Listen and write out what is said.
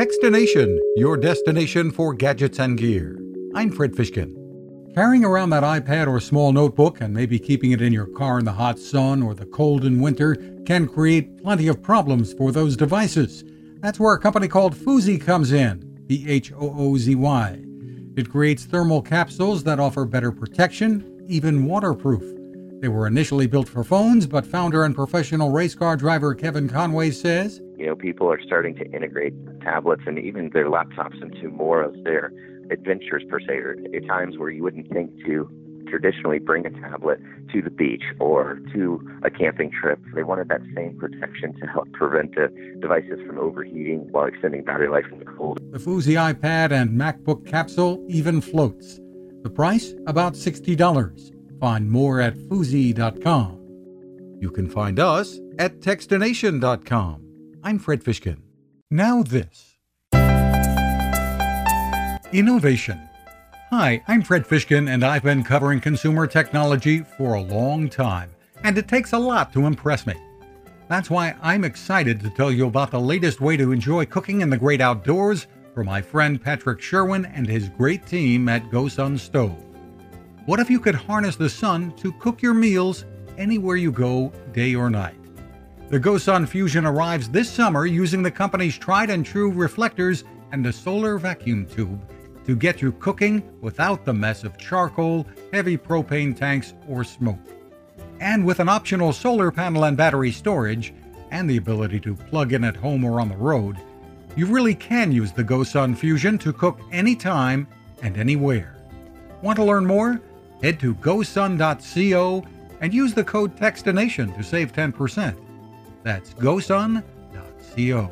Techstination, your destination for gadgets and gear. I'm Fred Fishkin. Carrying around that iPad or small notebook and maybe keeping it in your car in the hot sun or the cold in winter can create plenty of problems for those devices. That's where a company called Phoozy comes in, P H O O Z Y. It creates thermal capsules that offer better protection, even waterproof. They were initially built for phones, but founder and professional race car driver Kevin Conway says you know, people are starting to integrate tablets and even their laptops into more of their adventures per se, or at times where you wouldn't think to traditionally bring a tablet to the beach or to a camping trip. They wanted that same protection to help prevent the devices from overheating while extending battery life in the cold. The Phoozy iPad and MacBook capsule even floats. The price about $60. Find more at Phoozy.com. You can find us at Techstination.com. I'm Fred Fishkin. Now, this Innovation. Hi, I'm Fred Fishkin, and I've been covering consumer technology for a long time, and it takes a lot to impress me. That's why I'm excited to tell you about the latest way to enjoy cooking in the great outdoors for my friend Patrick Sherwin and his great team at GoSun Stove. What if you could harness the sun to cook your meals anywhere you go, day or night? The GoSun Fusion arrives this summer using the company's tried and true reflectors and a solar vacuum tube to get you cooking without the mess of charcoal, heavy propane tanks, or smoke. And with an optional solar panel and battery storage, and the ability to plug in at home or on the road, you really can use the GoSun Fusion to cook anytime and anywhere. Want to learn more? Head to gosun.co and use the code TECHSTINATION to save 10%. That's gosun.co.